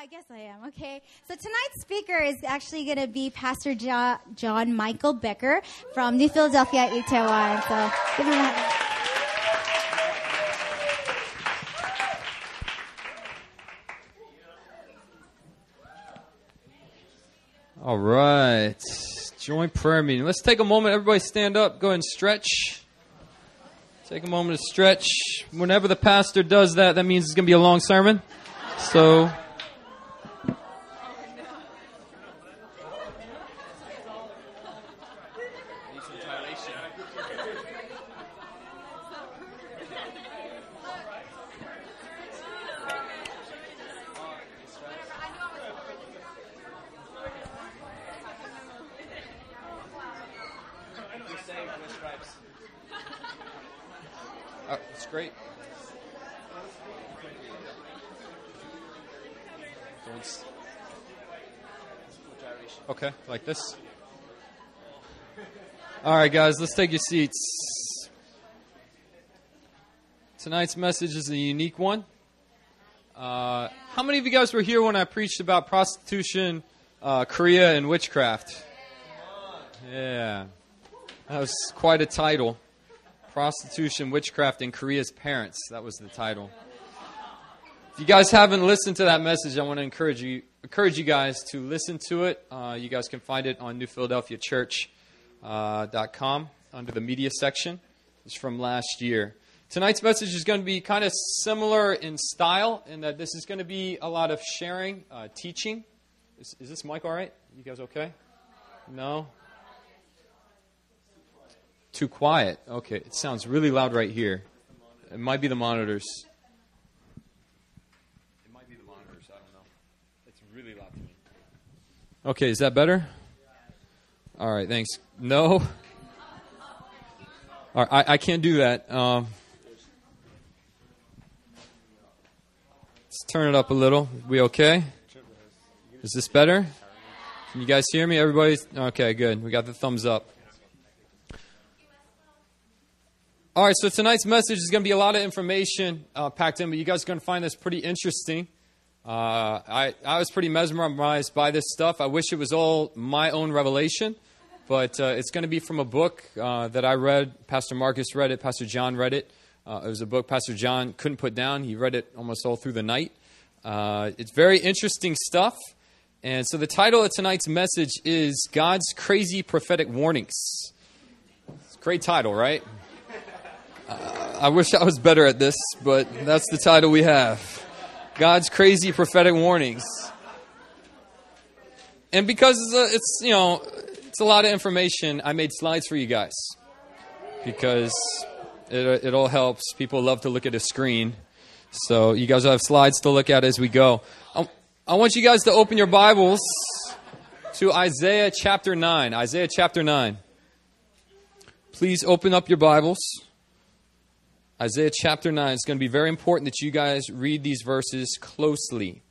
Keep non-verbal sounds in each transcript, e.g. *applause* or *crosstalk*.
I guess I am. Okay. So tonight's speaker is actually going to be Pastor jo- John-Michael Becker from New Philadelphia, Itaewon. So give him a All right. Joint prayer meeting. Let's take a moment. Everybody stand up. Go ahead and stretch. Take a moment to stretch. Whenever the pastor does that, that means it's going to be a long sermon. So. Uh, it's great. Okay, like this. All right, guys, let's take your seats. Tonight's message is a unique one. Uh, how many of you guys were here when I preached about prostitution, uh, Korea, and witchcraft? Yeah, that was quite a title. Prostitution, Witchcraft, and Korea's Parents. That was the title. If you guys haven't listened to that message, I want to encourage you encourage you guys to listen to it. Uh, you guys can find it on uh, under the media section. It's from last year. Tonight's message is going to be kind of similar in style, in that this is going to be a lot of sharing, uh, teaching. Is, is this mic all right? You guys okay? No? Too quiet. Okay, it sounds really loud right here. It might be the monitors. It might be the monitors. I don't know. It's really loud to me. Okay, is that better? All right, thanks. No. *laughs* All right, I, I can't do that. Um, let's turn it up a little. We okay? Is this better? Can you guys hear me? Everybody? Okay, good. We got the thumbs up. All right, so tonight's message is going to be a lot of information uh, packed in, but you guys are going to find this pretty interesting. Uh, I, I was pretty mesmerized by this stuff. I wish it was all my own revelation, but uh, it's going to be from a book uh, that I read. Pastor Marcus read it, Pastor John read it. Uh, it was a book Pastor John couldn't put down. He read it almost all through the night. Uh, it's very interesting stuff. And so the title of tonight's message is God's Crazy Prophetic Warnings. It's a great title, right? I wish I was better at this, but that's the title we have God's Crazy Prophetic Warnings. And because it's, you know, it's a lot of information, I made slides for you guys because it, it all helps. People love to look at a screen. So you guys have slides to look at as we go. I, I want you guys to open your Bibles to Isaiah chapter 9. Isaiah chapter 9. Please open up your Bibles. Isaiah chapter 9 It's going to be very important that you guys read these verses closely.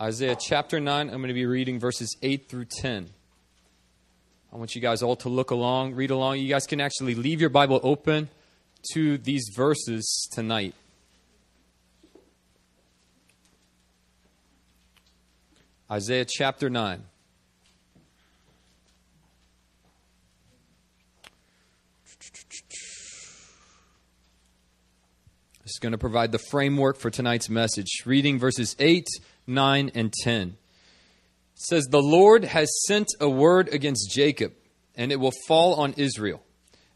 Isaiah chapter 9, I'm going to be reading verses 8 through 10. I want you guys all to look along, read along. You guys can actually leave your Bible open to these verses tonight. Isaiah chapter 9. This is going to provide the framework for tonight's message. Reading verses 8, 9, and 10. Says, The Lord has sent a word against Jacob, and it will fall on Israel.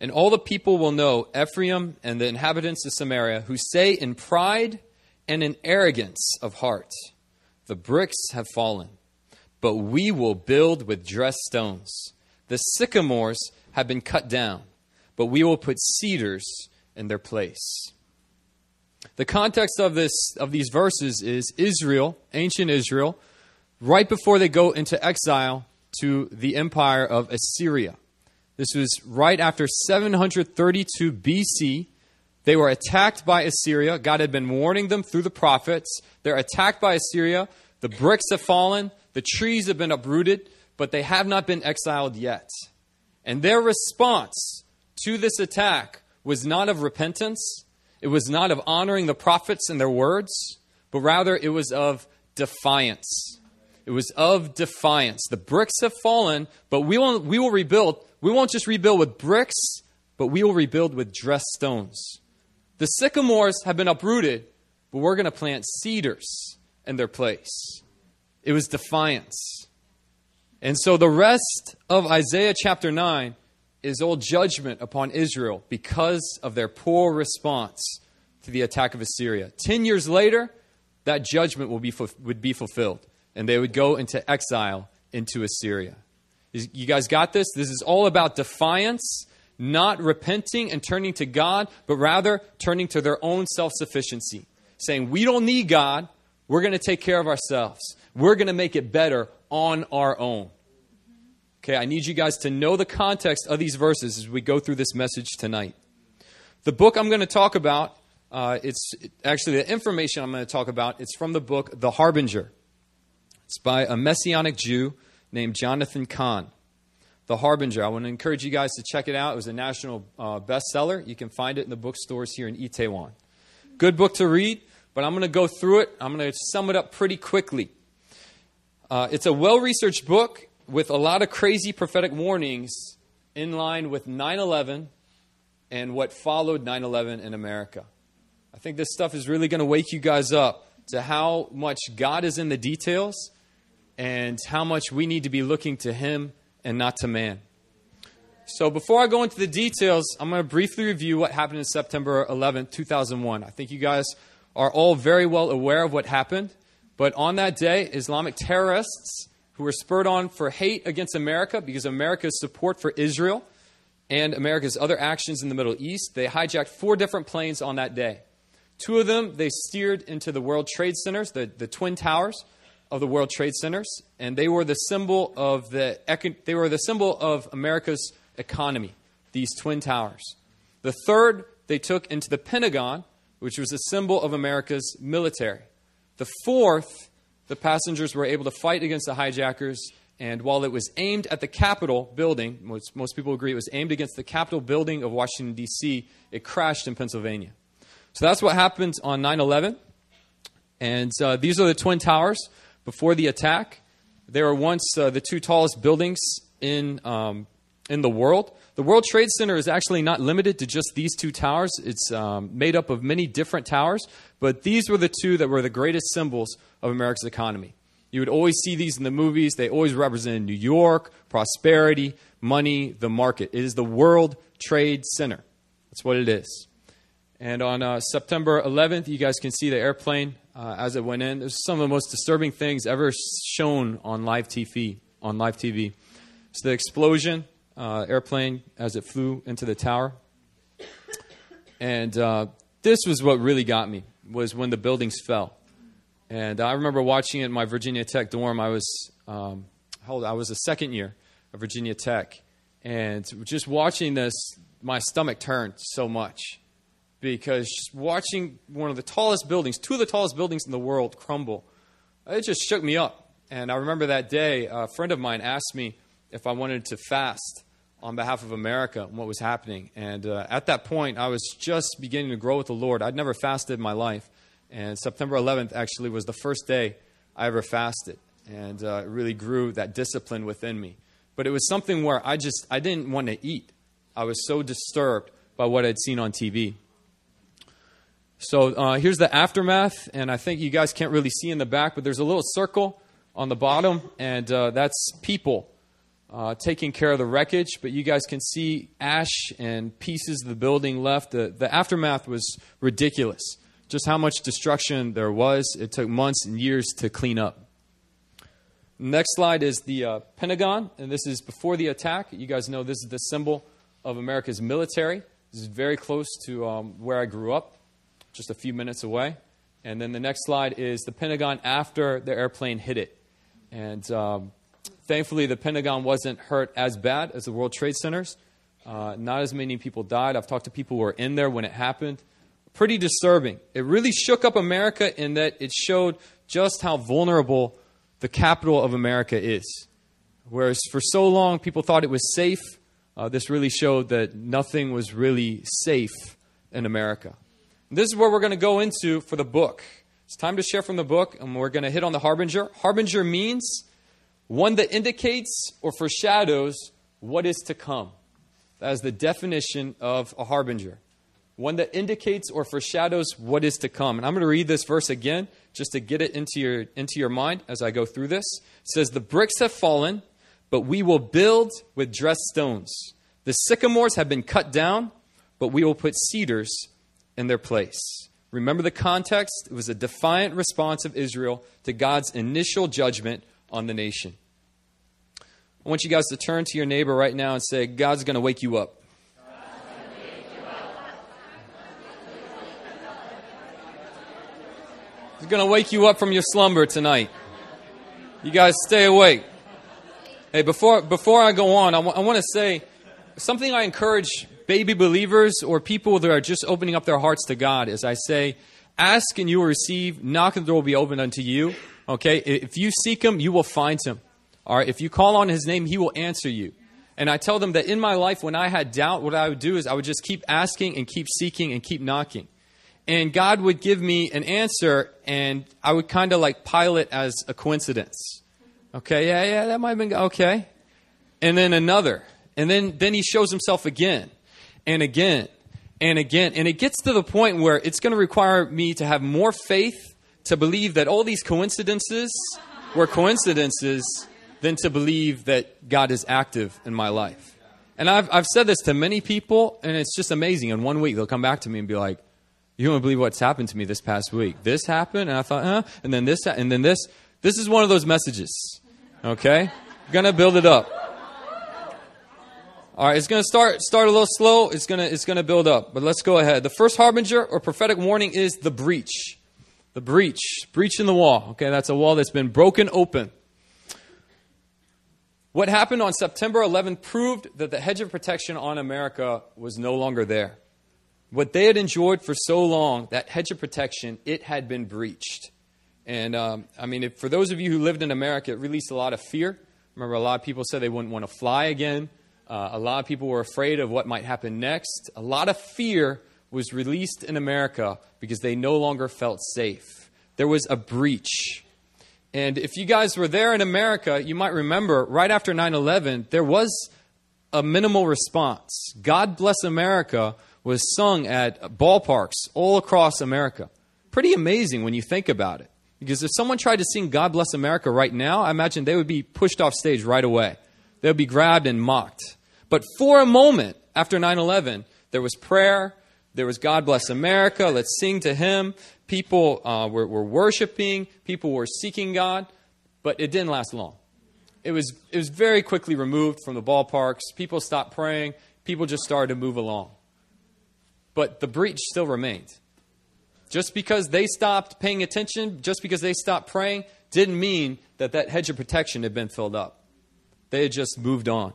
And all the people will know Ephraim and the inhabitants of Samaria, who say in pride and in arrogance of heart, The bricks have fallen, but we will build with dressed stones. The sycamores have been cut down, but we will put cedars in their place. The context of this of these verses is Israel, ancient Israel, right before they go into exile to the empire of Assyria. This was right after 732 BC. They were attacked by Assyria. God had been warning them through the prophets. They're attacked by Assyria. The bricks have fallen. The trees have been uprooted, but they have not been exiled yet. And their response to this attack was not of repentance, it was not of honoring the prophets and their words, but rather it was of defiance. It was of defiance. The bricks have fallen, but we will, we will rebuild. We won't just rebuild with bricks, but we will rebuild with dressed stones. The sycamores have been uprooted, but we're going to plant cedars in their place. It was defiance. And so the rest of Isaiah chapter 9 is all judgment upon Israel because of their poor response to the attack of Assyria. Ten years later, that judgment will be, would be fulfilled, and they would go into exile into Assyria. You guys got this? This is all about defiance, not repenting and turning to God, but rather turning to their own self sufficiency, saying, We don't need God. We're going to take care of ourselves. We're going to make it better on our own. Okay, I need you guys to know the context of these verses as we go through this message tonight. The book I'm going to talk about, uh, it's actually the information I'm going to talk about, it's from the book The Harbinger. It's by a Messianic Jew named Jonathan Cahn, The Harbinger. I want to encourage you guys to check it out. It was a national uh, bestseller. You can find it in the bookstores here in Itaewon. Good book to read, but I'm going to go through it. I'm going to sum it up pretty quickly. Uh, it's a well researched book with a lot of crazy prophetic warnings in line with 9 11 and what followed 9 11 in America. I think this stuff is really going to wake you guys up to how much God is in the details and how much we need to be looking to Him and not to man. So, before I go into the details, I'm going to briefly review what happened in September 11, 2001. I think you guys are all very well aware of what happened. But on that day, Islamic terrorists who were spurred on for hate against America because of America's support for Israel and America's other actions in the Middle East. They hijacked four different planes on that day. Two of them they steered into the World Trade Centers, the, the Twin Towers of the World Trade Centers, and they were the symbol of the they were the symbol of America's economy, these Twin Towers. The third they took into the Pentagon, which was a symbol of America's military. The fourth the passengers were able to fight against the hijackers. And while it was aimed at the Capitol building, most, most people agree it was aimed against the Capitol building of Washington, D.C., it crashed in Pennsylvania. So that's what happened on 9 11. And uh, these are the Twin Towers before the attack. They were once uh, the two tallest buildings in, um, in the world. The World Trade Center is actually not limited to just these two towers, it's um, made up of many different towers, but these were the two that were the greatest symbols of America's economy. You would always see these in the movies. They always represented New York, prosperity, money, the market. It is the World Trade Center. That's what it is. And on uh, September 11th, you guys can see the airplane uh, as it went in. It was some of the most disturbing things ever shown on live TV. On live TV, so the explosion, uh, airplane as it flew into the tower, and uh, this was what really got me was when the buildings fell. And I remember watching it in my Virginia Tech dorm. I was, um? I was a second year of Virginia Tech. And just watching this, my stomach turned so much because watching one of the tallest buildings, two of the tallest buildings in the world crumble, it just shook me up. And I remember that day, a friend of mine asked me if I wanted to fast on behalf of America and what was happening. And uh, at that point, I was just beginning to grow with the Lord. I'd never fasted in my life. And September 11th actually was the first day I ever fasted. And uh, it really grew that discipline within me. But it was something where I just, I didn't want to eat. I was so disturbed by what I'd seen on TV. So uh, here's the aftermath, and I think you guys can't really see in the back, but there's a little circle on the bottom, and uh, that's people uh, taking care of the wreckage. But you guys can see ash and pieces of the building left. The, the aftermath was ridiculous just how much destruction there was. It took months and years to clean up. Next slide is the uh, Pentagon, and this is before the attack. You guys know this is the symbol of America's military. This is very close to um, where I grew up, just a few minutes away. And then the next slide is the Pentagon after the airplane hit it. And um, thankfully, the Pentagon wasn't hurt as bad as the World Trade Centers. Uh, not as many people died. I've talked to people who were in there when it happened pretty disturbing. It really shook up America in that it showed just how vulnerable the capital of America is. Whereas for so long people thought it was safe, uh, this really showed that nothing was really safe in America. This is where we're going to go into for the book. It's time to share from the book, and we're going to hit on the harbinger. Harbinger means one that indicates or foreshadows what is to come. That is the definition of a harbinger. One that indicates or foreshadows what is to come. And I'm going to read this verse again just to get it into your, into your mind as I go through this. It says, The bricks have fallen, but we will build with dressed stones. The sycamores have been cut down, but we will put cedars in their place. Remember the context? It was a defiant response of Israel to God's initial judgment on the nation. I want you guys to turn to your neighbor right now and say, God's going to wake you up. He's going to wake you up from your slumber tonight. You guys stay awake. Hey, before, before I go on, I, w- I want to say something I encourage baby believers or people that are just opening up their hearts to God as I say, ask and you will receive, knock and the door will be opened unto you. Okay? If you seek him, you will find him. All right? If you call on his name, he will answer you. And I tell them that in my life, when I had doubt, what I would do is I would just keep asking and keep seeking and keep knocking and God would give me an answer, and I would kind of like pile it as a coincidence. Okay, yeah, yeah, that might have been okay. And then another, and then then He shows Himself again, and again, and again, and it gets to the point where it's going to require me to have more faith to believe that all these coincidences were coincidences than to believe that God is active in my life. And I've I've said this to many people, and it's just amazing. In one week, they'll come back to me and be like you don't believe what's happened to me this past week. This happened, and I thought, huh? And then this, and then this. This is one of those messages. Okay? Gonna build it up. All right, it's gonna start start a little slow. It's gonna it's gonna build up. But let's go ahead. The first harbinger or prophetic warning is the breach. The breach, breach in the wall. Okay, that's a wall that's been broken open. What happened on September 11th proved that the hedge of protection on America was no longer there. What they had enjoyed for so long, that hedge of protection, it had been breached. And um, I mean, if, for those of you who lived in America, it released a lot of fear. Remember, a lot of people said they wouldn't want to fly again. Uh, a lot of people were afraid of what might happen next. A lot of fear was released in America because they no longer felt safe. There was a breach. And if you guys were there in America, you might remember right after 9 11, there was a minimal response. God bless America was sung at ballparks all across America. Pretty amazing when you think about it. Because if someone tried to sing God Bless America right now, I imagine they would be pushed off stage right away. They would be grabbed and mocked. But for a moment after 9 11, there was prayer, there was God Bless America, let's sing to Him. People uh, were, were worshiping, people were seeking God, but it didn't last long. It was, it was very quickly removed from the ballparks. People stopped praying, people just started to move along but the breach still remained. Just because they stopped paying attention, just because they stopped praying, didn't mean that that hedge of protection had been filled up. They had just moved on.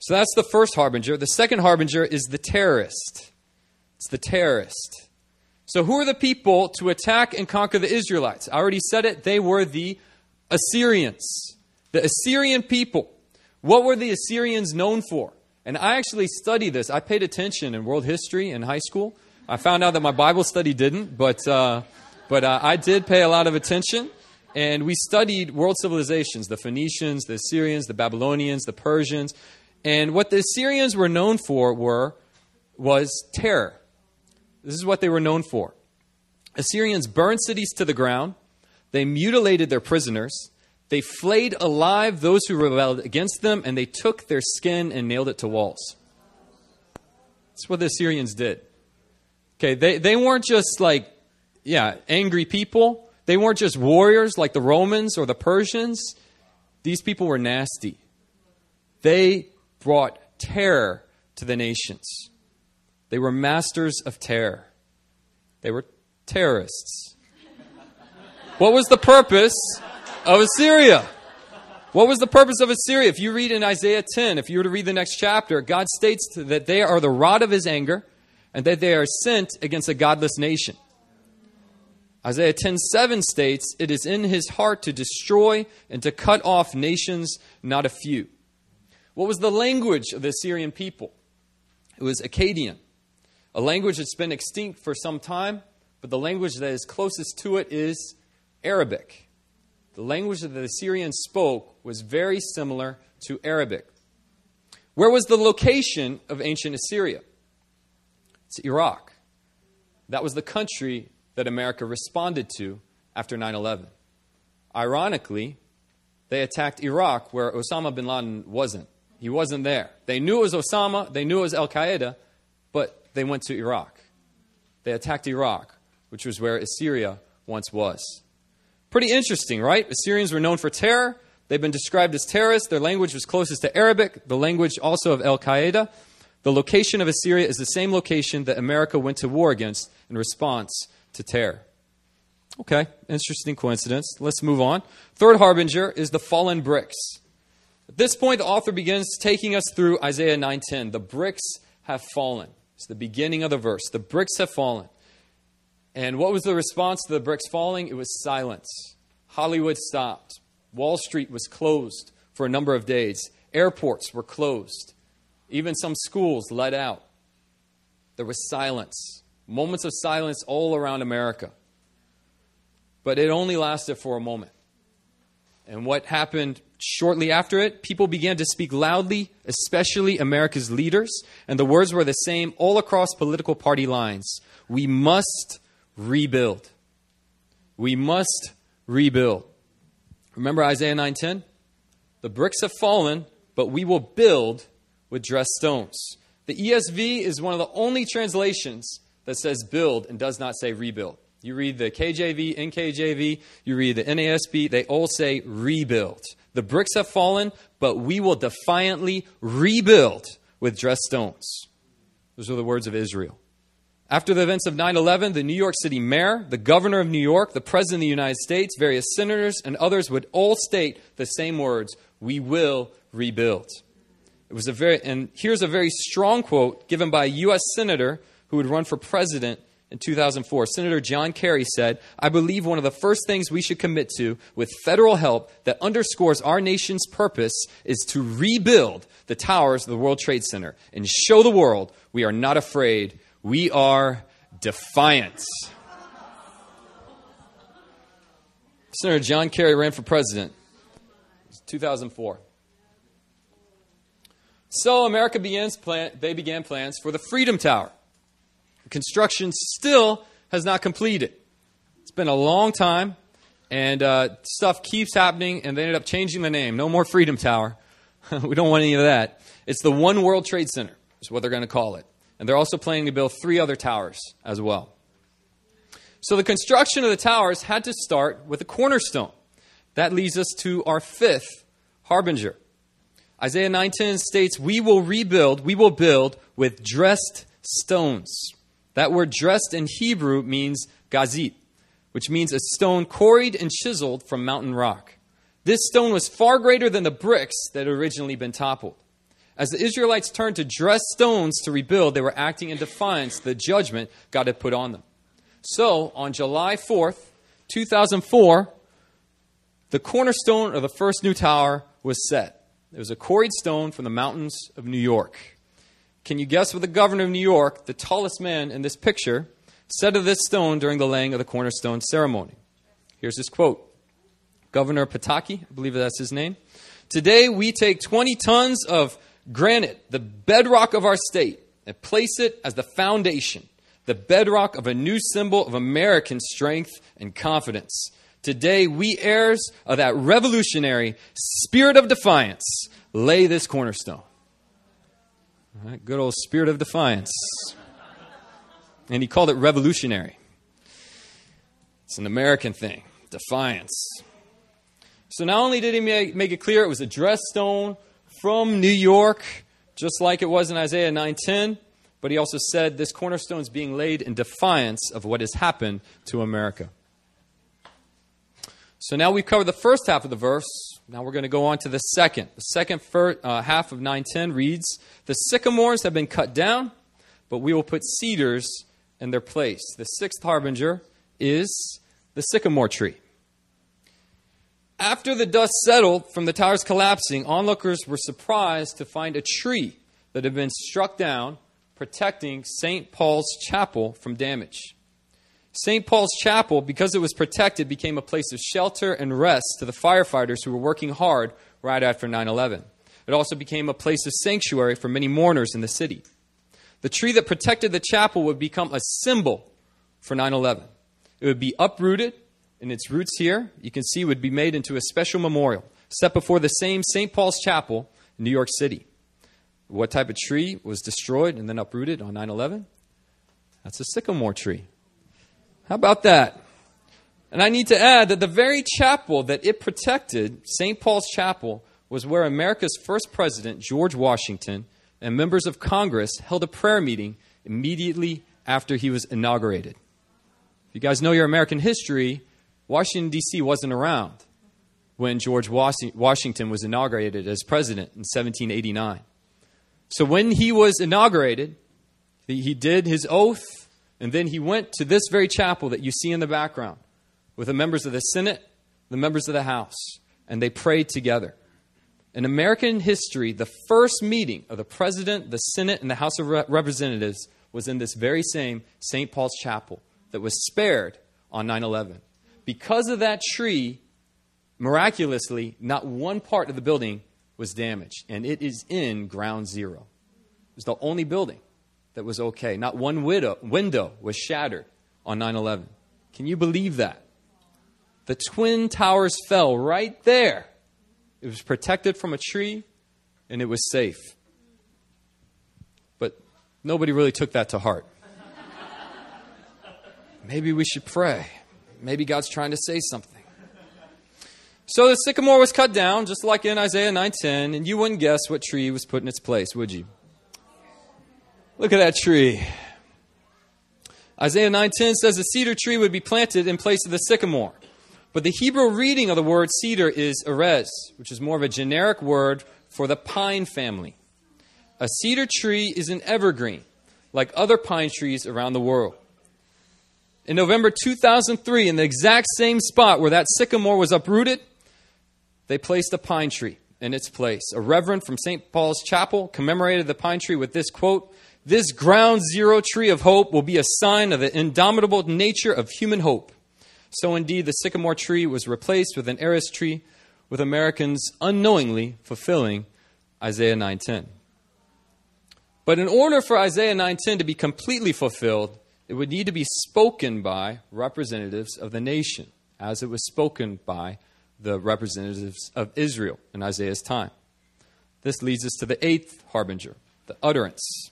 So that's the first harbinger. The second harbinger is the terrorist. It's the terrorist. So, who are the people to attack and conquer the Israelites? I already said it. They were the Assyrians. The Assyrian people. What were the Assyrians known for? And I actually studied this. I paid attention in world history in high school. I found out that my Bible study didn't, but, uh, but uh, I did pay a lot of attention. And we studied world civilizations the Phoenicians, the Assyrians, the Babylonians, the Persians. And what the Assyrians were known for were, was terror. This is what they were known for. Assyrians burned cities to the ground, they mutilated their prisoners, they flayed alive those who rebelled against them, and they took their skin and nailed it to walls. That's what the Assyrians did. Okay, they, they weren't just like, yeah, angry people. They weren't just warriors like the Romans or the Persians. These people were nasty. They brought terror to the nations. They were masters of terror. They were terrorists. What was the purpose of Assyria. What was the purpose of Assyria? If you read in Isaiah 10, if you were to read the next chapter, God states that they are the rod of his anger and that they are sent against a godless nation. Isaiah 10:7 states, "It is in his heart to destroy and to cut off nations, not a few." What was the language of the Assyrian people? It was Akkadian, a language that's been extinct for some time, but the language that is closest to it is Arabic. The language that the Assyrians spoke was very similar to Arabic. Where was the location of ancient Assyria? It's Iraq. That was the country that America responded to after 9 11. Ironically, they attacked Iraq where Osama bin Laden wasn't. He wasn't there. They knew it was Osama, they knew it was Al Qaeda, but they went to Iraq. They attacked Iraq, which was where Assyria once was. Pretty interesting, right? Assyrians were known for terror. They've been described as terrorists. Their language was closest to Arabic, the language also of Al Qaeda. The location of Assyria is the same location that America went to war against in response to tear. Okay, interesting coincidence. Let's move on. Third harbinger is the fallen bricks. At this point, the author begins taking us through Isaiah 9:10. The bricks have fallen. It's the beginning of the verse. The bricks have fallen. And what was the response to the bricks falling? It was silence. Hollywood stopped. Wall Street was closed for a number of days. Airports were closed. Even some schools let out. There was silence. Moments of silence all around America. But it only lasted for a moment. And what happened shortly after it? People began to speak loudly, especially America's leaders, and the words were the same all across political party lines. We must rebuild. We must rebuild. Remember Isaiah 9:10? The bricks have fallen, but we will build with dressed stones. The ESV is one of the only translations that says build and does not say rebuild. You read the KJV, NKJV, you read the NASB, they all say rebuild. The bricks have fallen, but we will defiantly rebuild with dressed stones. Those are the words of Israel. After the events of 9 11, the New York City mayor, the governor of New York, the president of the United States, various senators, and others would all state the same words We will rebuild. It was a very, and here's a very strong quote given by a U.S. senator who would run for president in 2004. Senator John Kerry said, I believe one of the first things we should commit to with federal help that underscores our nation's purpose is to rebuild the towers of the World Trade Center and show the world we are not afraid we are defiant. Senator John Kerry ran for president. 2004. So America begins plan, they began plans for the Freedom Tower. Construction still has not completed. It's been a long time, and uh, stuff keeps happening, and they ended up changing the name. No more Freedom Tower. *laughs* we don't want any of that. It's the One World Trade Center, is what they're going to call it. And they're also planning to build three other towers as well. So the construction of the towers had to start with a cornerstone. That leads us to our fifth harbinger. Isaiah 9:10 states, "We will rebuild, we will build with dressed stones." That word dressed in Hebrew means gazit, which means a stone quarried and chiseled from mountain rock. This stone was far greater than the bricks that had originally been toppled. As the Israelites turned to dress stones to rebuild, they were acting in defiance the judgment God had put on them. So, on July 4th, 2004, the cornerstone of the first new tower was set. It was a quarried stone from the mountains of New York. Can you guess what the governor of New York, the tallest man in this picture, said of this stone during the laying of the cornerstone ceremony? Here's his quote Governor Pataki, I believe that's his name. Today we take 20 tons of granite, the bedrock of our state, and place it as the foundation, the bedrock of a new symbol of American strength and confidence. Today, we heirs of that revolutionary spirit of defiance lay this cornerstone. Right, good old spirit of defiance. And he called it revolutionary. It's an American thing, defiance. So not only did he make, make it clear it was a dress stone from New York, just like it was in Isaiah 9:10, but he also said this cornerstone is being laid in defiance of what has happened to America. So now we've covered the first half of the verse. Now we're going to go on to the second. The second uh, half of 9:10 reads, "The sycamores have been cut down, but we will put cedars in their place." The sixth harbinger is the sycamore tree. After the dust settled from the towers collapsing, onlookers were surprised to find a tree that had been struck down protecting St. Paul's Chapel from damage. St. Paul's Chapel, because it was protected, became a place of shelter and rest to the firefighters who were working hard right after 9 11. It also became a place of sanctuary for many mourners in the city. The tree that protected the chapel would become a symbol for 9 11. It would be uprooted, and its roots here, you can see, would be made into a special memorial set before the same St. Paul's Chapel in New York City. What type of tree was destroyed and then uprooted on 9 11? That's a sycamore tree. How about that? And I need to add that the very chapel that it protected, St. Paul's Chapel, was where America's first president, George Washington, and members of Congress held a prayer meeting immediately after he was inaugurated. If you guys know your American history, Washington, D.C. wasn't around when George Washington was inaugurated as president in 1789. So when he was inaugurated, he did his oath and then he went to this very chapel that you see in the background with the members of the Senate, the members of the House, and they prayed together. In American history, the first meeting of the President, the Senate, and the House of Representatives was in this very same St. Paul's Chapel that was spared on 9 11. Because of that tree, miraculously, not one part of the building was damaged, and it is in ground zero. It's the only building that was okay. Not one widow, window was shattered on 9 11. Can you believe that? The Twin Towers fell right there. It was protected from a tree and it was safe. But nobody really took that to heart. Maybe we should pray. Maybe God's trying to say something. So the sycamore was cut down, just like in Isaiah 9:10, and you wouldn't guess what tree was put in its place, would you? Look at that tree. Isaiah 9:10 says the cedar tree would be planted in place of the sycamore. But the Hebrew reading of the word cedar is erez, which is more of a generic word for the pine family. A cedar tree is an evergreen, like other pine trees around the world. In November 2003, in the exact same spot where that sycamore was uprooted, they placed a pine tree in its place. A reverend from St. Paul's Chapel commemorated the pine tree with this quote this ground zero tree of hope will be a sign of the indomitable nature of human hope. So indeed, the sycamore tree was replaced with an erez tree, with Americans unknowingly fulfilling Isaiah 9:10. But in order for Isaiah 9:10 to be completely fulfilled, it would need to be spoken by representatives of the nation, as it was spoken by the representatives of Israel in Isaiah's time. This leads us to the eighth harbinger, the utterance.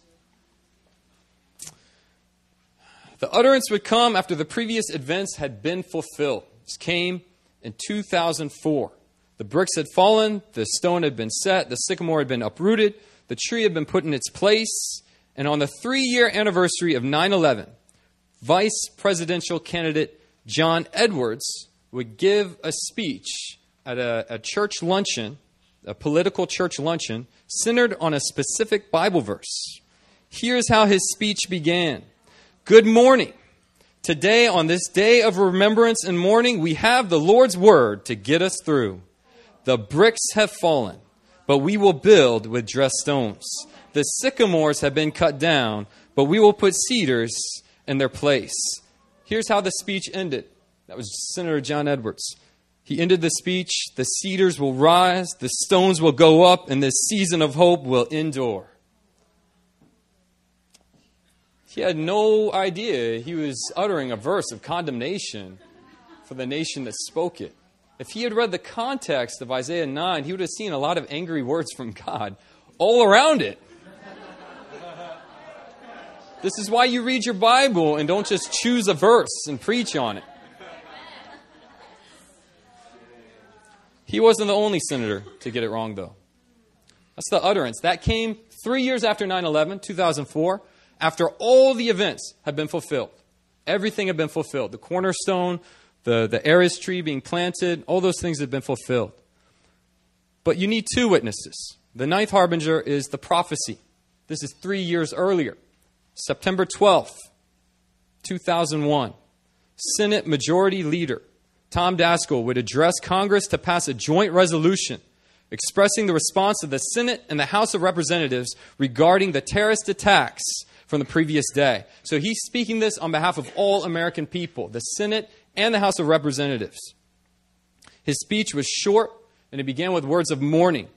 The utterance would come after the previous events had been fulfilled. This came in 2004. The bricks had fallen, the stone had been set, the sycamore had been uprooted, the tree had been put in its place, and on the three year anniversary of 9 11, vice presidential candidate John Edwards would give a speech at a, a church luncheon, a political church luncheon, centered on a specific Bible verse. Here's how his speech began. Good morning. Today, on this day of remembrance and mourning, we have the Lord's word to get us through. The bricks have fallen, but we will build with dressed stones. The sycamores have been cut down, but we will put cedars in their place. Here's how the speech ended. That was Senator John Edwards. He ended the speech The cedars will rise, the stones will go up, and this season of hope will endure. He had no idea he was uttering a verse of condemnation for the nation that spoke it. If he had read the context of Isaiah 9, he would have seen a lot of angry words from God all around it. This is why you read your Bible and don't just choose a verse and preach on it. He wasn't the only senator to get it wrong, though. That's the utterance. That came three years after 9 11, 2004 after all the events have been fulfilled. Everything had been fulfilled. The cornerstone, the, the erez tree being planted, all those things have been fulfilled. But you need two witnesses. The ninth harbinger is the prophecy. This is three years earlier, September 12th, 2001. Senate Majority Leader Tom Daskal would address Congress to pass a joint resolution expressing the response of the Senate and the House of Representatives regarding the terrorist attacks from the previous day. So he's speaking this on behalf of all American people, the Senate and the House of Representatives. His speech was short, and it began with words of mourning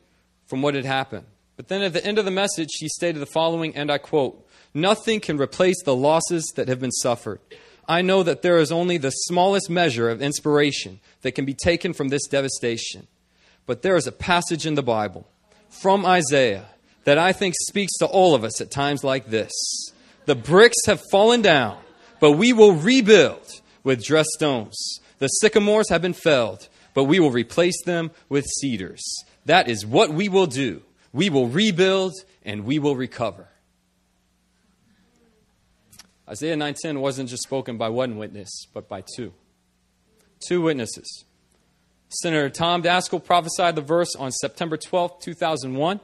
from what had happened. But then at the end of the message, he stated the following, and I quote Nothing can replace the losses that have been suffered. I know that there is only the smallest measure of inspiration that can be taken from this devastation. But there is a passage in the Bible from Isaiah that I think speaks to all of us at times like this. The bricks have fallen down, but we will rebuild with dressed stones. The sycamores have been felled, but we will replace them with cedars. That is what we will do. We will rebuild and we will recover. Isaiah 9:10 wasn't just spoken by one witness, but by two. Two witnesses. Senator Tom Daskal prophesied the verse on September 12, 2001.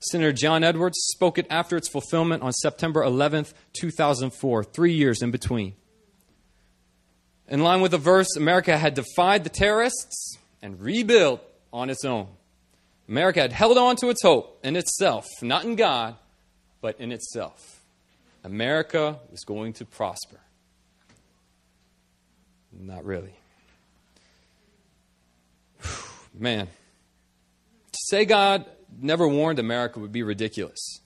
Senator John Edwards spoke it after its fulfillment on September 11, 2004, three years in between. In line with the verse, America had defied the terrorists and rebuilt on its own. America had held on to its hope in itself, not in God, but in itself. America was going to prosper. Not really. Man, to say God never warned America would be ridiculous.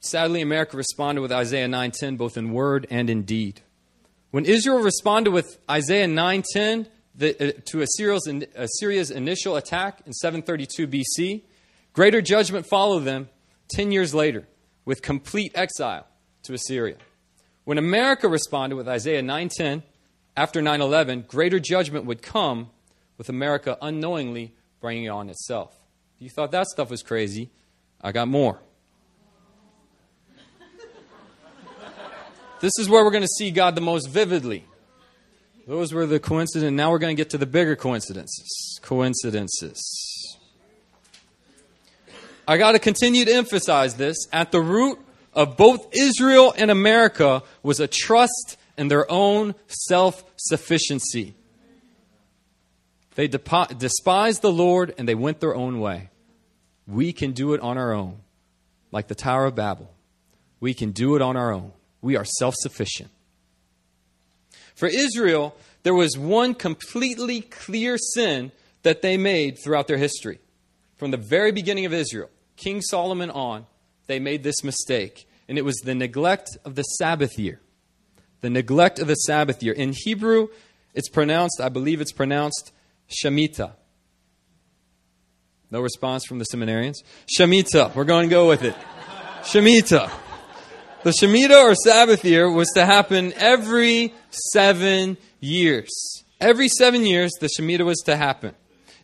Sadly, America responded with Isaiah 9:10 both in word and in deed. When Israel responded with Isaiah 9:10 uh, to Assyria's, Assyria's initial attack in 732 BC, greater judgment followed them 10 years later with complete exile to Assyria. When America responded with Isaiah 9:10 after 9/11, greater judgment would come with America unknowingly bringing it on itself. If you thought that stuff was crazy, I got more. this is where we're going to see God the most vividly. Those were the coincidences. Now we're going to get to the bigger coincidences. Coincidences. I got to continue to emphasize this. At the root of both Israel and America was a trust in their own self sufficiency. They despised the Lord and they went their own way. We can do it on our own, like the Tower of Babel. We can do it on our own. We are self sufficient. For Israel, there was one completely clear sin that they made throughout their history. From the very beginning of Israel, King Solomon on, they made this mistake, and it was the neglect of the Sabbath year. The neglect of the Sabbath year. In Hebrew, it's pronounced, I believe it's pronounced Shemitah. No response from the seminarians. Shemitah. We're going to go with it. Shemitah. The Shemitah or Sabbath year was to happen every seven years. Every seven years, the Shemitah was to happen.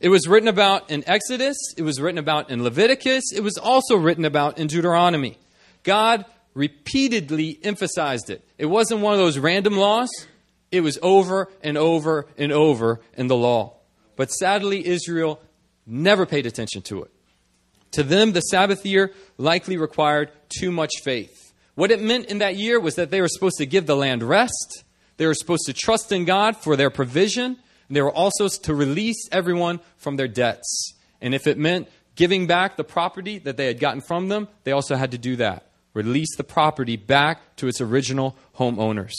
It was written about in Exodus, it was written about in Leviticus, it was also written about in Deuteronomy. God repeatedly emphasized it. It wasn't one of those random laws, it was over and over and over in the law. But sadly, Israel never paid attention to it. To them, the Sabbath year likely required too much faith. What it meant in that year was that they were supposed to give the land rest, they were supposed to trust in God for their provision, and they were also to release everyone from their debts. And if it meant giving back the property that they had gotten from them, they also had to do that. Release the property back to its original homeowners.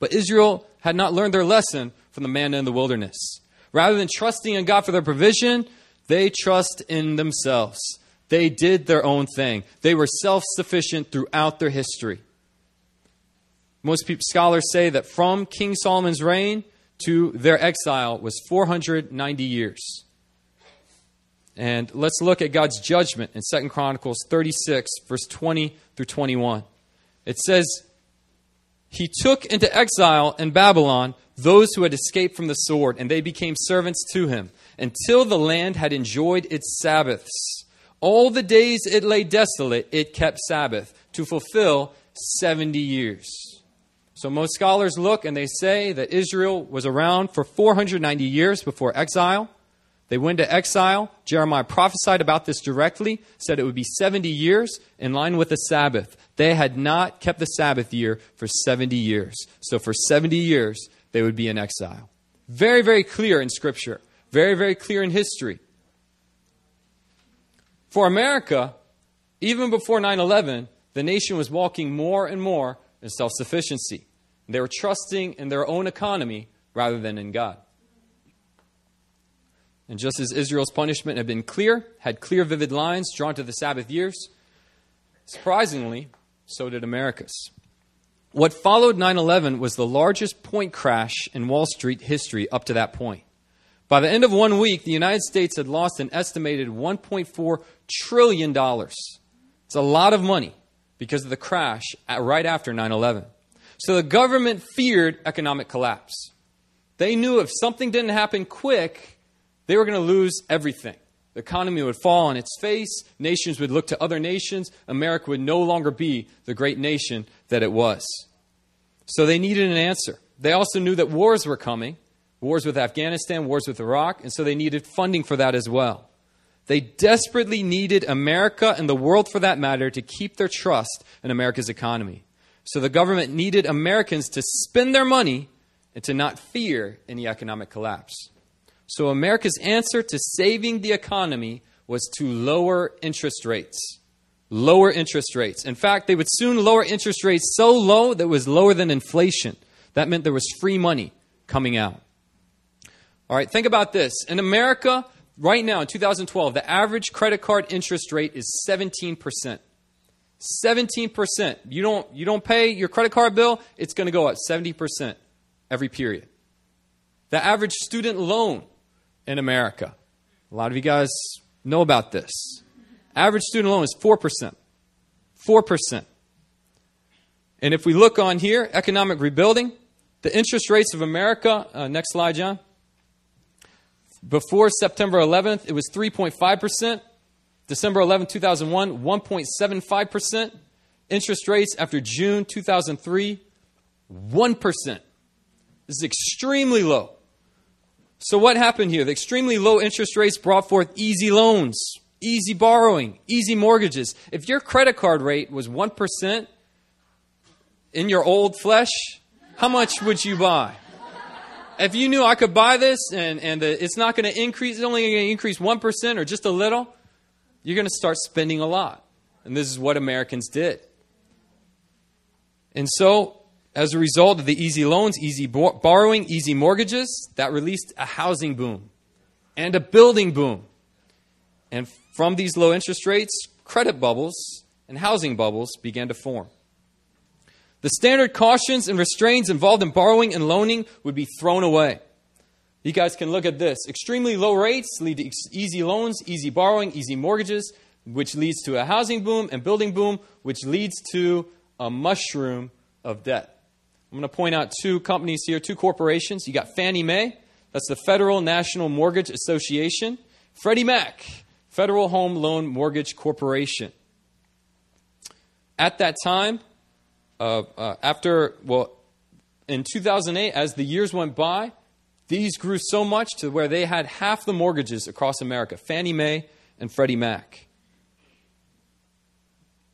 But Israel had not learned their lesson from the manna in the wilderness. Rather than trusting in God for their provision, they trust in themselves. They did their own thing. They were self sufficient throughout their history. Most people, scholars say that from King Solomon's reign to their exile was 490 years. And let's look at God's judgment in 2 Chronicles 36, verse 20 through 21. It says, He took into exile in Babylon those who had escaped from the sword, and they became servants to him, until the land had enjoyed its Sabbaths. All the days it lay desolate, it kept Sabbath, to fulfill 70 years. So most scholars look and they say that Israel was around for 490 years before exile. They went to exile. Jeremiah prophesied about this directly, said it would be 70 years in line with the Sabbath. They had not kept the Sabbath year for 70 years. So for 70 years, they would be in exile. Very, very clear in Scripture, very, very clear in history. For America, Even before 9 11, the nation was walking more and more in self sufficiency. They were trusting in their own economy rather than in God. And just as Israel's punishment had been clear, had clear, vivid lines drawn to the Sabbath years, surprisingly, so did America's. What followed 9 11 was the largest point crash in Wall Street history up to that point. By the end of one week, the United States had lost an estimated $1.4 trillion. It's a lot of money because of the crash right after 9 11. So the government feared economic collapse. They knew if something didn't happen quick, they were going to lose everything. The economy would fall on its face, nations would look to other nations, America would no longer be the great nation that it was. So they needed an answer. They also knew that wars were coming wars with Afghanistan, wars with Iraq, and so they needed funding for that as well. They desperately needed America and the world for that matter to keep their trust in America's economy. So the government needed Americans to spend their money and to not fear any economic collapse. So America's answer to saving the economy was to lower interest rates lower interest rates. In fact, they would soon lower interest rates so low that it was lower than inflation. That meant there was free money coming out. All right, think about this. In America, right now in 2012, the average credit card interest rate is 17%. 17%. You don't, you don't pay your credit card bill, it's going to go up 70% every period. The average student loan in America, a lot of you guys know about this. Average student loan is 4%. 4%. And if we look on here, economic rebuilding, the interest rates of America, uh, next slide, John. Before September 11th, it was 3.5%. December 11, 2001, 1.75%. Interest rates after June 2003, 1%. This is extremely low. So, what happened here? The extremely low interest rates brought forth easy loans easy borrowing, easy mortgages. If your credit card rate was 1% in your old flesh, how much would you buy? If you knew I could buy this and, and the, it's not going to increase, it's only going to increase 1% or just a little, you're going to start spending a lot. And this is what Americans did. And so, as a result of the easy loans, easy borrowing, easy mortgages, that released a housing boom and a building boom. And from these low interest rates, credit bubbles and housing bubbles began to form. The standard cautions and restraints involved in borrowing and loaning would be thrown away. You guys can look at this. Extremely low rates lead to easy loans, easy borrowing, easy mortgages, which leads to a housing boom and building boom, which leads to a mushroom of debt. I'm going to point out two companies here, two corporations. You got Fannie Mae, that's the Federal National Mortgage Association. Freddie Mac, Federal Home Loan Mortgage Corporation. At that time, uh, uh, after, well, in 2008, as the years went by, these grew so much to where they had half the mortgages across America Fannie Mae and Freddie Mac.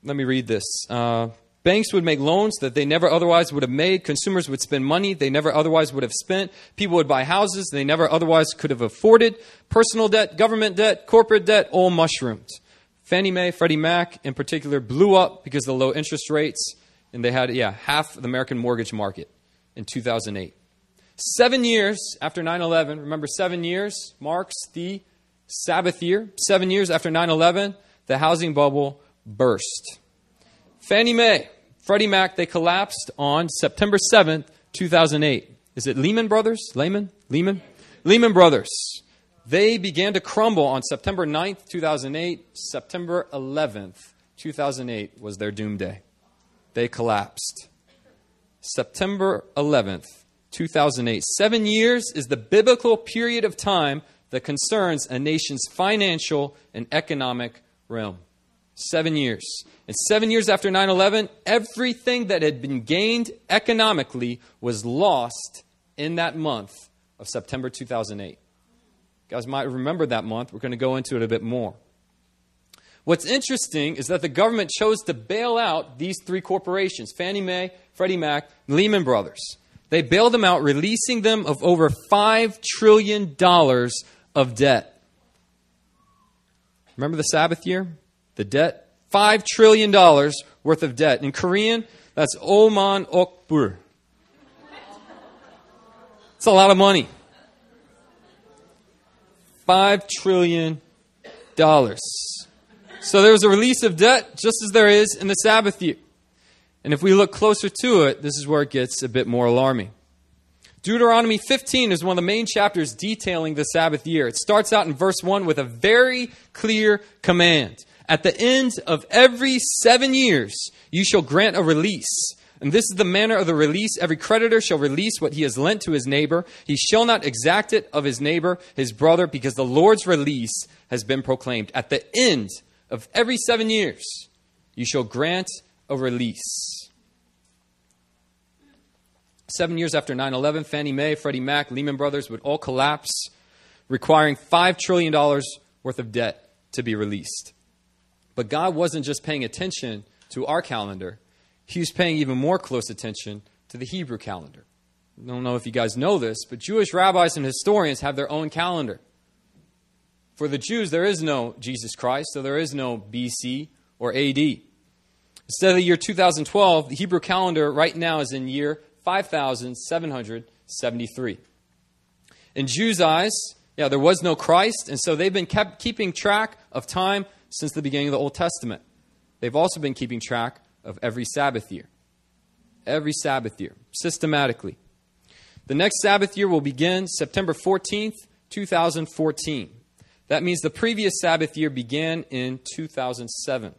Let me read this. Uh, Banks would make loans that they never otherwise would have made. Consumers would spend money they never otherwise would have spent. People would buy houses they never otherwise could have afforded. Personal debt, government debt, corporate debt, all mushrooms. Fannie Mae, Freddie Mac in particular blew up because of the low interest rates, and they had, yeah, half the American mortgage market in 2008. Seven years after 9 11, remember, seven years marks the Sabbath year. Seven years after 9 11, the housing bubble burst. Fannie Mae, Freddie Mac, they collapsed on September 7th, 2008. Is it Lehman Brothers? Lehman? Lehman? Lehman Brothers. They began to crumble on September 9th, 2008. September 11th, 2008 was their doomsday. They collapsed. September 11th, 2008. Seven years is the biblical period of time that concerns a nation's financial and economic realm. Seven years. And seven years after 9 11, everything that had been gained economically was lost in that month of September 2008. You guys might remember that month. We're going to go into it a bit more. What's interesting is that the government chose to bail out these three corporations Fannie Mae, Freddie Mac, Lehman Brothers. They bailed them out, releasing them of over $5 trillion of debt. Remember the Sabbath year? The debt $5 trillion worth of debt. In Korean, that's Oman Okbur. It's a lot of money. $5 trillion. So there was a release of debt just as there is in the Sabbath year. And if we look closer to it, this is where it gets a bit more alarming. Deuteronomy 15 is one of the main chapters detailing the Sabbath year. It starts out in verse 1 with a very clear command. At the end of every seven years, you shall grant a release. And this is the manner of the release. Every creditor shall release what he has lent to his neighbor. He shall not exact it of his neighbor, his brother, because the Lord's release has been proclaimed. At the end of every seven years, you shall grant a release. Seven years after 9 11, Fannie Mae, Freddie Mac, Lehman Brothers would all collapse, requiring $5 trillion worth of debt to be released. But God wasn't just paying attention to our calendar, He was paying even more close attention to the Hebrew calendar. I don't know if you guys know this, but Jewish rabbis and historians have their own calendar. For the Jews, there is no Jesus Christ, so there is no BC or AD. Instead of the year 2012, the Hebrew calendar right now is in year 5,773. In Jews' eyes, yeah, there was no Christ, and so they've been kept keeping track of time since the beginning of the Old Testament. They've also been keeping track of every Sabbath year. Every Sabbath year, systematically. The next Sabbath year will begin September 14th, 2014. That means the previous Sabbath year began in 2007.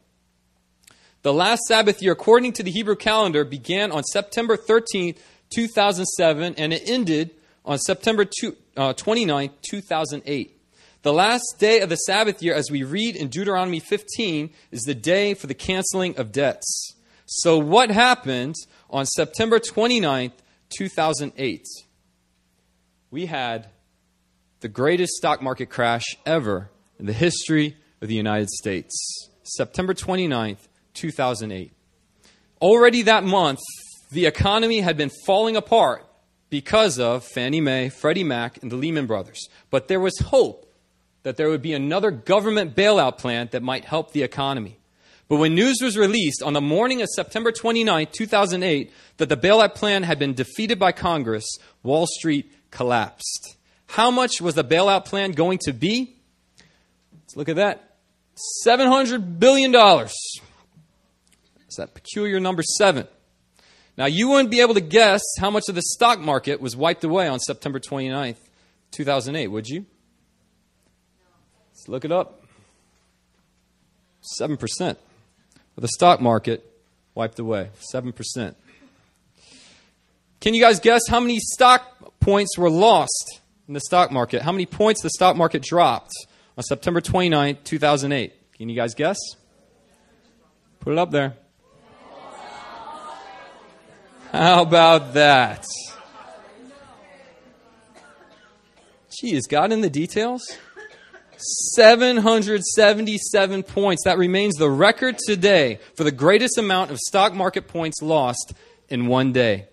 The last Sabbath year, according to the Hebrew calendar, began on September 13th, 2007, and it ended on September 2, uh, 29th, 2008. The last day of the Sabbath year, as we read in Deuteronomy 15, is the day for the canceling of debts. So, what happened on September 29th, 2008? We had the greatest stock market crash ever in the history of the United States. September 29th, 2008. Already that month, the economy had been falling apart because of Fannie Mae, Freddie Mac, and the Lehman Brothers. But there was hope that there would be another government bailout plan that might help the economy. But when news was released on the morning of September 29, 2008, that the bailout plan had been defeated by Congress, Wall Street collapsed. How much was the bailout plan going to be? Let's look at that. $700 billion. It's that peculiar number seven. Now, you wouldn't be able to guess how much of the stock market was wiped away on September 29th, 2008, would you? Let's look it up. 7% of the stock market wiped away. 7%. Can you guys guess how many stock points were lost in the stock market? How many points the stock market dropped on September 29, 2008? Can you guys guess? Put it up there. How about that? Gee, is God in the details? 777 points. That remains the record today for the greatest amount of stock market points lost in one day.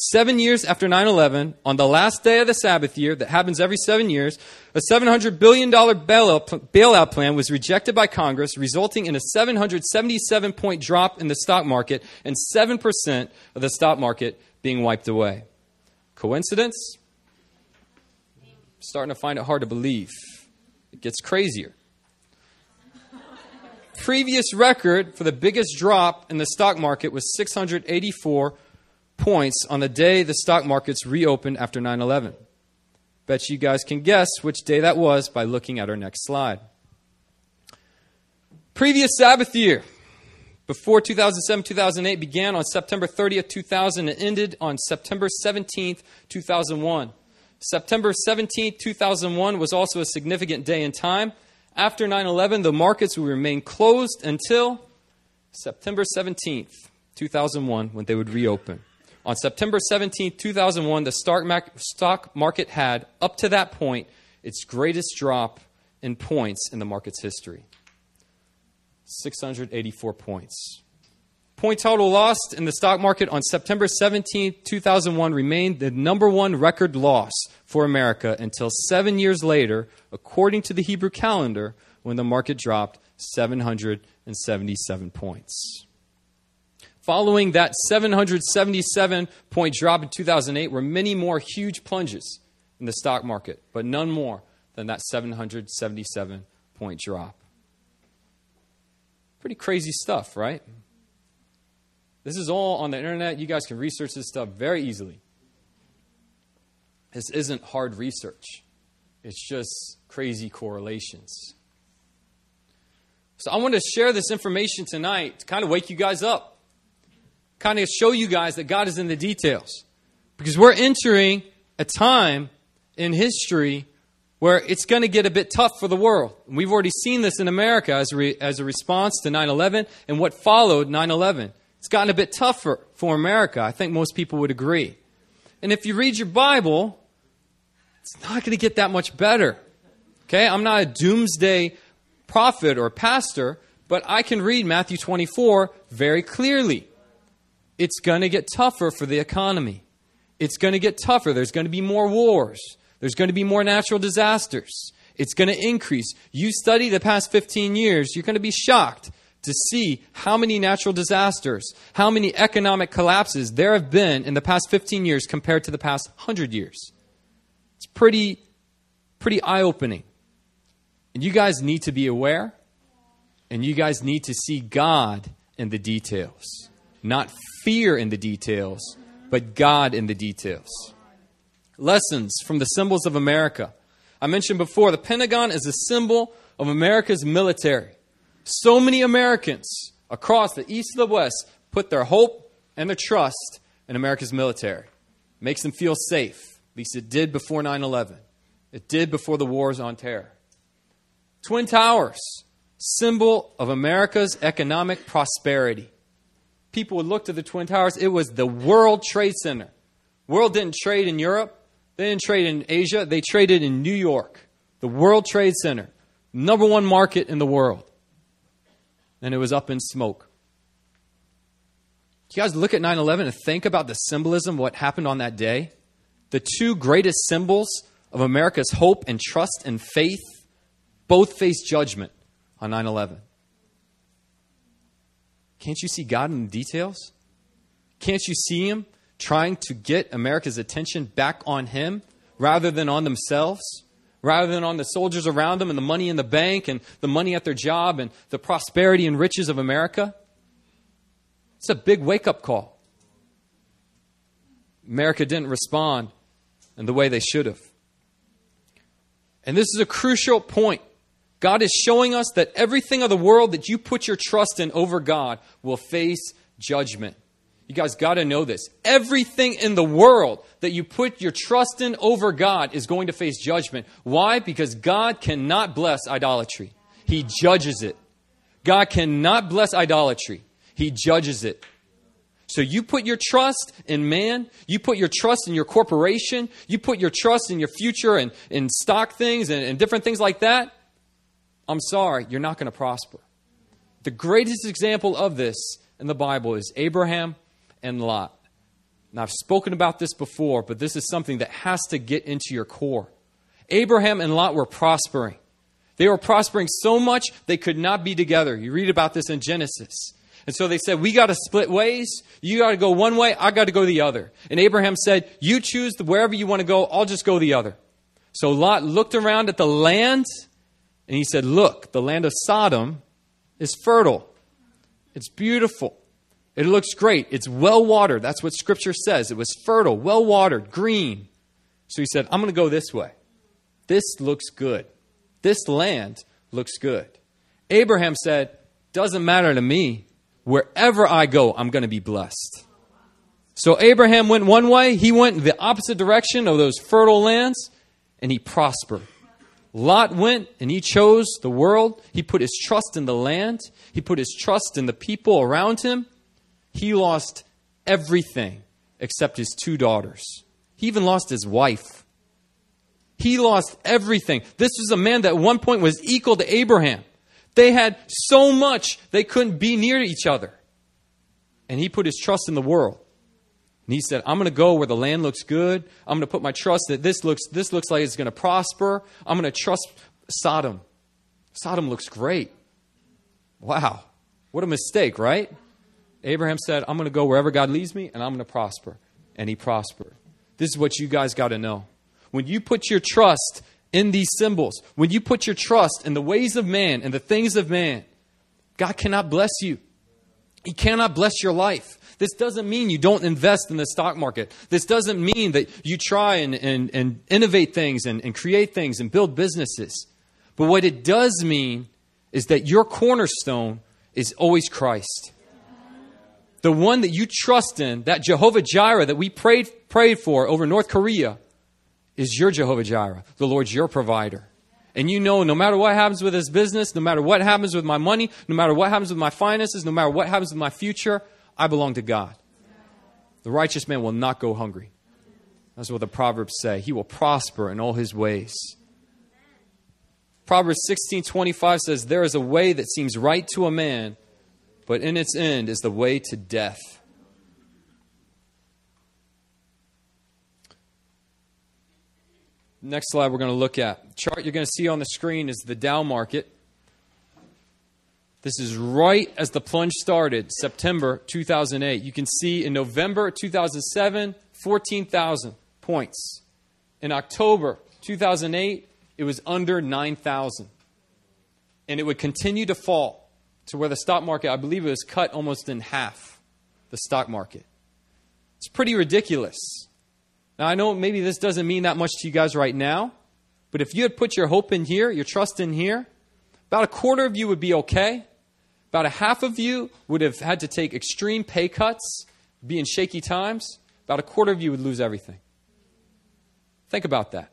Seven years after 9 11, on the last day of the Sabbath year, that happens every seven years, a $700 billion bailout plan was rejected by Congress, resulting in a 777 point drop in the stock market and 7% of the stock market being wiped away. Coincidence? Starting to find it hard to believe. It gets crazier. Previous record for the biggest drop in the stock market was 684 points on the day the stock markets reopened after 9 11. Bet you guys can guess which day that was by looking at our next slide. Previous Sabbath year, before 2007 2008, began on September 30th, 2000, and ended on September 17th, 2001. September 17, 2001 was also a significant day in time. After 9 11, the markets would remain closed until September 17, 2001, when they would reopen. On September 17, 2001, the stock market had, up to that point, its greatest drop in points in the market's history 684 points. Point total lost in the stock market on September 17, 2001 remained the number one record loss for America until seven years later, according to the Hebrew calendar, when the market dropped 777 points. Following that 777 point drop in 2008 were many more huge plunges in the stock market, but none more than that 777 point drop. Pretty crazy stuff, right? This is all on the internet. You guys can research this stuff very easily. This isn't hard research, it's just crazy correlations. So I want to share this information tonight to kind of wake you guys up, kind of show you guys that God is in the details. Because we're entering a time in history where it's going to get a bit tough for the world. We've already seen this in America as a, re- as a response to 9 11 and what followed 9 11. It's gotten a bit tougher for America. I think most people would agree. And if you read your Bible, it's not going to get that much better. Okay? I'm not a doomsday prophet or pastor, but I can read Matthew 24 very clearly. It's going to get tougher for the economy. It's going to get tougher. There's going to be more wars. There's going to be more natural disasters. It's going to increase. You study the past 15 years, you're going to be shocked to see how many natural disasters, how many economic collapses there have been in the past 15 years compared to the past 100 years. It's pretty, pretty eye opening. And you guys need to be aware, and you guys need to see God in the details. Not fear in the details, but God in the details. Lessons from the symbols of America. I mentioned before, the Pentagon is a symbol of America's military. So many Americans across the east and the west put their hope and their trust in America's military. Makes them feel safe. At least it did before 9 11. It did before the wars on terror. Twin Towers, symbol of America's economic prosperity. People would look to the Twin Towers. It was the World Trade Center. World didn't trade in Europe. They didn't trade in Asia. They traded in New York, the World Trade Center, number one market in the world and it was up in smoke. You guys look at 9 11 and think about the symbolism of what happened on that day. The two greatest symbols of America's hope and trust and faith both faced judgment on 9 11. Can't you see God in the details? Can't you see Him trying to get America's attention back on Him rather than on themselves? Rather than on the soldiers around them and the money in the bank and the money at their job and the prosperity and riches of America. It's a big wake up call. America didn't respond in the way they should have. And this is a crucial point. God is showing us that everything of the world that you put your trust in over God will face judgment. You guys got to know this. Everything in the world that you put your trust in over God is going to face judgment. Why? Because God cannot bless idolatry, He judges it. God cannot bless idolatry, He judges it. So you put your trust in man, you put your trust in your corporation, you put your trust in your future and in stock things and, and different things like that. I'm sorry, you're not going to prosper. The greatest example of this in the Bible is Abraham and Lot. Now, I've spoken about this before, but this is something that has to get into your core. Abraham and Lot were prospering. They were prospering so much they could not be together. You read about this in Genesis. And so they said, We got to split ways. You got to go one way, I got to go the other. And Abraham said, You choose wherever you want to go, I'll just go the other. So Lot looked around at the land and he said, Look, the land of Sodom is fertile, it's beautiful. It looks great. It's well watered. That's what Scripture says. It was fertile, well watered, green. So he said, I'm going to go this way. This looks good. This land looks good. Abraham said, Doesn't matter to me. Wherever I go, I'm going to be blessed. So Abraham went one way, he went the opposite direction of those fertile lands, and he prospered. Lot went and he chose the world. He put his trust in the land, he put his trust in the people around him, he lost everything except his two daughters. He even lost his wife. He lost everything. This was a man that at one point was equal to Abraham. They had so much they couldn't be near each other. And he put his trust in the world. And he said, I'm going to go where the land looks good. I'm going to put my trust that this looks, this looks like it's going to prosper. I'm going to trust Sodom. Sodom looks great. Wow. What a mistake, right? Abraham said, I'm going to go wherever God leads me and I'm going to prosper. And he prospered. This is what you guys got to know. When you put your trust in these symbols, when you put your trust in the ways of man and the things of man, God cannot bless you. He cannot bless your life. This doesn't mean you don't invest in the stock market. This doesn't mean that you try and, and, and innovate things and, and create things and build businesses. But what it does mean is that your cornerstone is always Christ. The one that you trust in, that Jehovah Jireh that we prayed, prayed for over North Korea, is your Jehovah Jireh. The Lord's your provider. And you know, no matter what happens with this business, no matter what happens with my money, no matter what happens with my finances, no matter what happens with my future, I belong to God. The righteous man will not go hungry. That's what the Proverbs say. He will prosper in all his ways. Proverbs 16:25 says there is a way that seems right to a man, but in its end is the way to death. Next slide we're going to look at. Chart you're going to see on the screen is the Dow market. This is right as the plunge started, September 2008. You can see in November 2007, 14,000 points. In October 2008, it was under 9,000. And it would continue to fall to where the stock market, I believe it was cut almost in half, the stock market. It's pretty ridiculous. Now, I know maybe this doesn't mean that much to you guys right now, but if you had put your hope in here, your trust in here, about a quarter of you would be okay. About a half of you would have had to take extreme pay cuts, be in shaky times. About a quarter of you would lose everything. Think about that.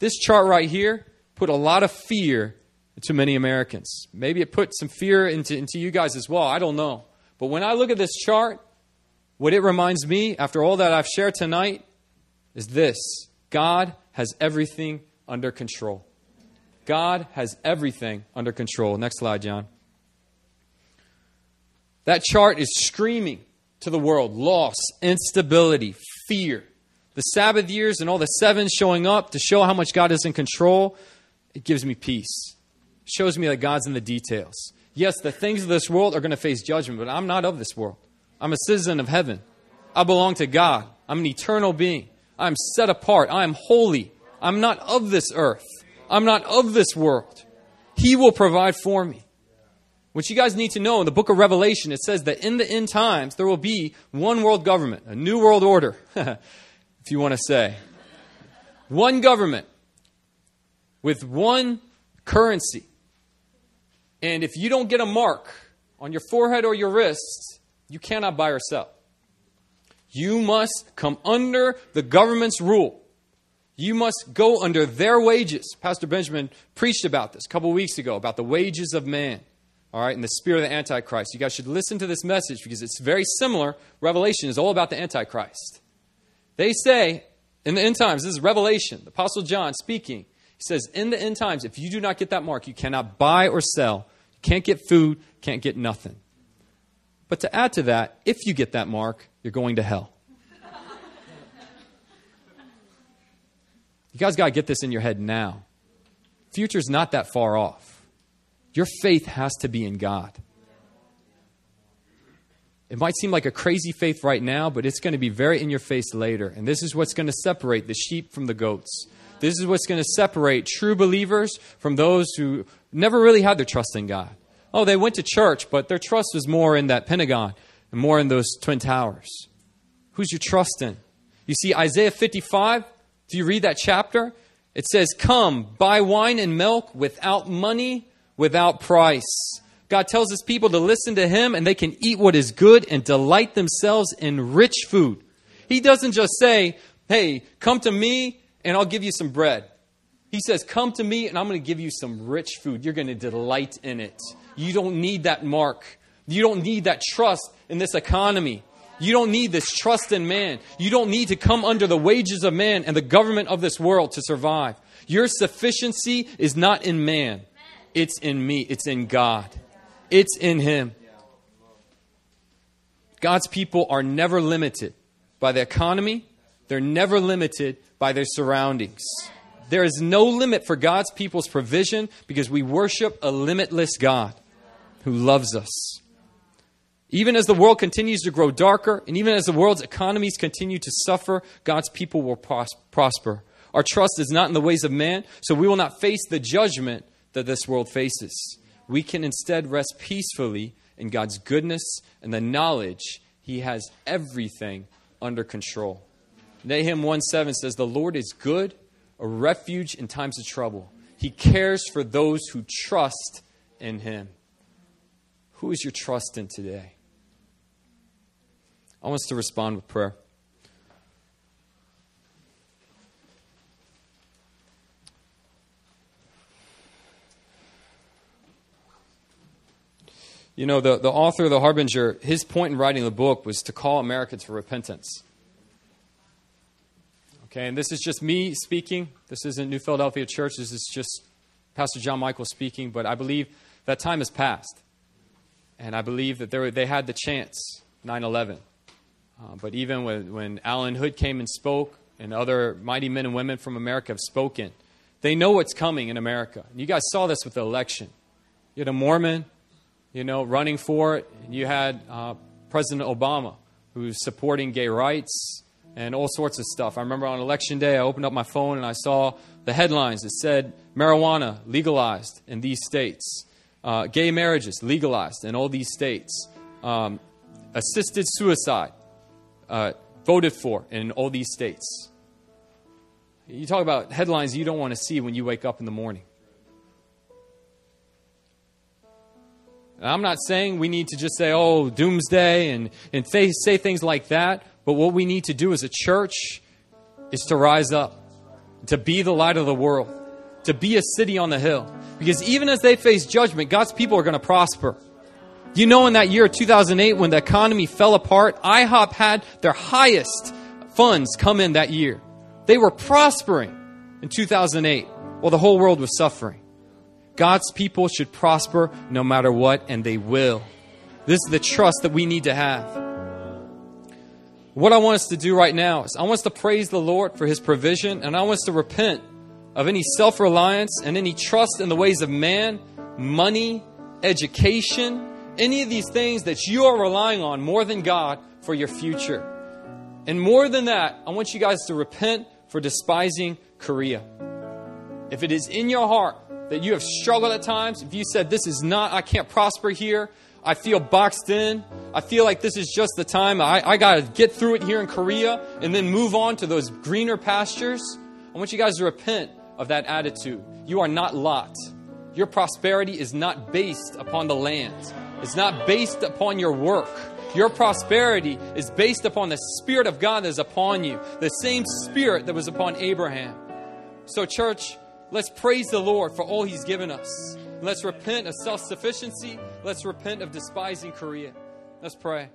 This chart right here put a lot of fear into many Americans. Maybe it put some fear into, into you guys as well. I don't know. But when I look at this chart, what it reminds me, after all that I've shared tonight, is this God has everything under control. God has everything under control. Next slide, John. That chart is screaming to the world loss, instability, fear. The Sabbath years and all the sevens showing up to show how much God is in control, it gives me peace. Shows me that God's in the details. Yes, the things of this world are going to face judgment, but I'm not of this world. I'm a citizen of heaven. I belong to God. I'm an eternal being. I'm set apart. I am holy. I'm not of this earth. I'm not of this world. He will provide for me. What you guys need to know in the book of Revelation, it says that in the end times there will be one world government, a new world order, *laughs* if you want to say. One government with one currency. And if you don't get a mark on your forehead or your wrist, you cannot buy or sell. You must come under the government's rule. You must go under their wages. Pastor Benjamin preached about this a couple weeks ago about the wages of man. All right, and the spirit of the Antichrist. You guys should listen to this message because it's very similar. Revelation is all about the Antichrist. They say in the end times, this is Revelation, the Apostle John speaking. He says, In the end times, if you do not get that mark, you cannot buy or sell. Can't get food, can't get nothing. But to add to that, if you get that mark, you're going to hell. You guys got to get this in your head now. Future's not that far off. Your faith has to be in God. It might seem like a crazy faith right now, but it's going to be very in your face later. And this is what's going to separate the sheep from the goats. This is what's going to separate true believers from those who never really had their trust in God. Oh, they went to church, but their trust was more in that Pentagon and more in those Twin Towers. Who's your trust in? You see, Isaiah 55, do you read that chapter? It says, Come, buy wine and milk without money, without price. God tells his people to listen to him and they can eat what is good and delight themselves in rich food. He doesn't just say, Hey, come to me and I'll give you some bread. He says, Come to me and I'm going to give you some rich food. You're going to delight in it. You don't need that mark. You don't need that trust in this economy. You don't need this trust in man. You don't need to come under the wages of man and the government of this world to survive. Your sufficiency is not in man, it's in me, it's in God, it's in Him. God's people are never limited by the economy, they're never limited by their surroundings. There is no limit for God's people's provision because we worship a limitless God who loves us. Even as the world continues to grow darker, and even as the world's economies continue to suffer, God's people will pros- prosper. Our trust is not in the ways of man, so we will not face the judgment that this world faces. We can instead rest peacefully in God's goodness and the knowledge He has everything under control. Nahum 1 7 says, The Lord is good, a refuge in times of trouble. He cares for those who trust in Him. Who is your trust in today? I want us to respond with prayer. You know, the, the author of The Harbinger, his point in writing the book was to call America to repentance. Okay, and this is just me speaking. This isn't New Philadelphia Church. This is just Pastor John Michael speaking. But I believe that time has passed. And I believe that were, they had the chance, 9 11. Uh, but even when, when Allen Hood came and spoke, and other mighty men and women from America have spoken, they know what's coming in America. And you guys saw this with the election. You had a Mormon, you know, running for it. And you had uh, President Obama, who's supporting gay rights and all sorts of stuff. I remember on election day, I opened up my phone and I saw the headlines that said marijuana legalized in these states, uh, gay marriages legalized in all these states, um, assisted suicide uh, voted for in all these states. You talk about headlines you don't want to see when you wake up in the morning. And I'm not saying we need to just say, oh, doomsday and, and say, say things like that. But what we need to do as a church is to rise up, to be the light of the world, to be a city on the hill. Because even as they face judgment, God's people are going to prosper. You know, in that year 2008, when the economy fell apart, IHOP had their highest funds come in that year. They were prospering in 2008 while the whole world was suffering. God's people should prosper no matter what, and they will. This is the trust that we need to have. What I want us to do right now is I want us to praise the Lord for his provision, and I want us to repent of any self reliance and any trust in the ways of man, money, education, any of these things that you are relying on more than God for your future. And more than that, I want you guys to repent for despising Korea. If it is in your heart that you have struggled at times, if you said, This is not, I can't prosper here, I feel boxed in, I feel like this is just the time, I, I got to get through it here in Korea and then move on to those greener pastures, I want you guys to repent of that attitude. You are not Lot. Your prosperity is not based upon the land, it's not based upon your work. Your prosperity is based upon the Spirit of God that is upon you, the same Spirit that was upon Abraham. So, church, Let's praise the Lord for all He's given us. Let's repent of self sufficiency. Let's repent of despising Korea. Let's pray.